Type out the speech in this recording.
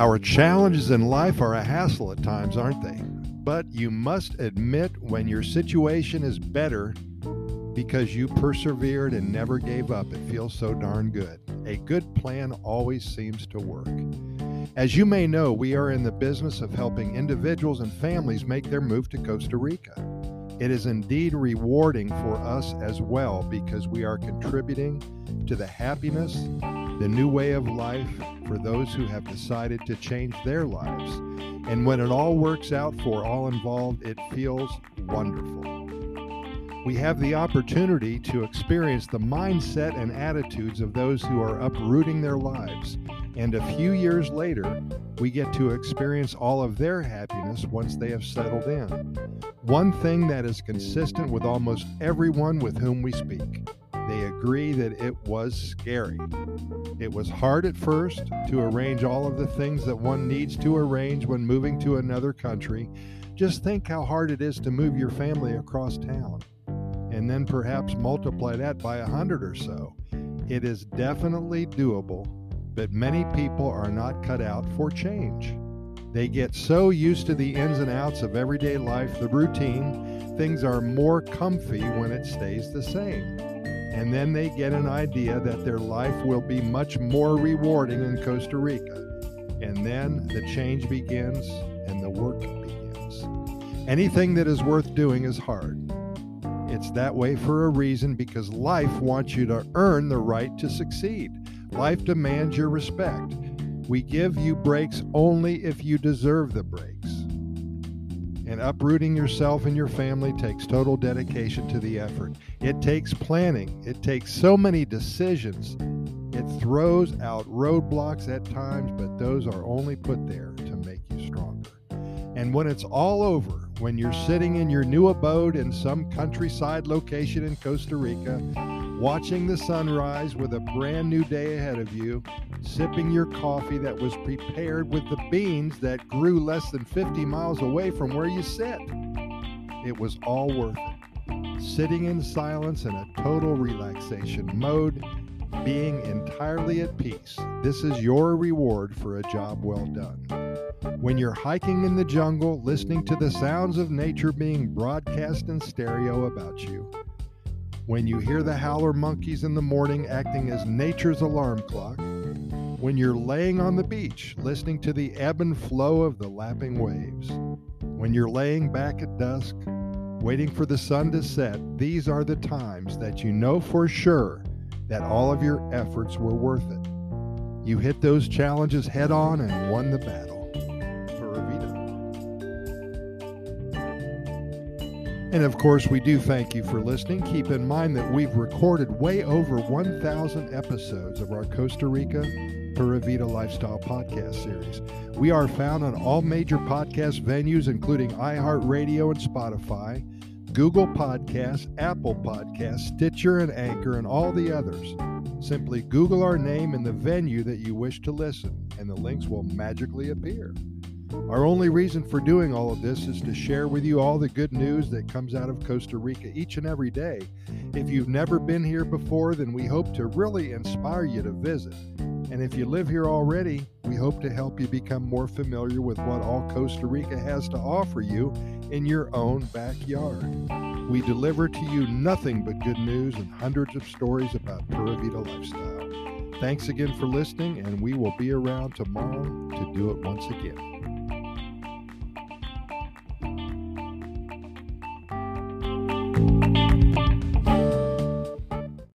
Our challenges in life are a hassle at times, aren't they? But you must admit when your situation is better because you persevered and never gave up. It feels so darn good. A good plan always seems to work. As you may know, we are in the business of helping individuals and families make their move to Costa Rica. It is indeed rewarding for us as well because we are contributing to the happiness, the new way of life for those who have decided to change their lives. And when it all works out for all involved, it feels wonderful we have the opportunity to experience the mindset and attitudes of those who are uprooting their lives. And a few years later, we get to experience all of their happiness once they have settled in. One thing that is consistent with almost everyone with whom we speak they agree that it was scary. It was hard at first to arrange all of the things that one needs to arrange when moving to another country. Just think how hard it is to move your family across town and then perhaps multiply that by a hundred or so. It is definitely doable, but many people are not cut out for change. They get so used to the ins and outs of everyday life, the routine, things are more comfy when it stays the same. And then they get an idea that their life will be much more rewarding in Costa Rica. And then the change begins and the work begins. Anything that is worth doing is hard. It's that way for a reason because life wants you to earn the right to succeed. Life demands your respect. We give you breaks only if you deserve the breaks. And uprooting yourself and your family takes total dedication to the effort. It takes planning, it takes so many decisions. It throws out roadblocks at times, but those are only put there to make you stronger. And when it's all over, when you're sitting in your new abode in some countryside location in Costa Rica, watching the sunrise with a brand new day ahead of you, sipping your coffee that was prepared with the beans that grew less than 50 miles away from where you sit. It was all worth it. Sitting in silence in a total relaxation mode, being entirely at peace. This is your reward for a job well done when you're hiking in the jungle, listening to the sounds of nature being broadcast in stereo about you, when you hear the howler monkeys in the morning acting as nature's alarm clock, when you're laying on the beach listening to the ebb and flow of the lapping waves, when you're laying back at dusk, waiting for the sun to set, these are the times that you know for sure that all of your efforts were worth it. You hit those challenges head on and won the battle. And of course, we do thank you for listening. Keep in mind that we've recorded way over 1,000 episodes of our Costa Rica Pura Vida Lifestyle podcast series. We are found on all major podcast venues, including iHeartRadio and Spotify, Google Podcasts, Apple Podcasts, Stitcher, and Anchor, and all the others. Simply Google our name and the venue that you wish to listen, and the links will magically appear. Our only reason for doing all of this is to share with you all the good news that comes out of Costa Rica each and every day. If you've never been here before, then we hope to really inspire you to visit. And if you live here already, we hope to help you become more familiar with what all Costa Rica has to offer you in your own backyard. We deliver to you nothing but good news and hundreds of stories about Pura Vida lifestyle. Thanks again for listening, and we will be around tomorrow to do it once again.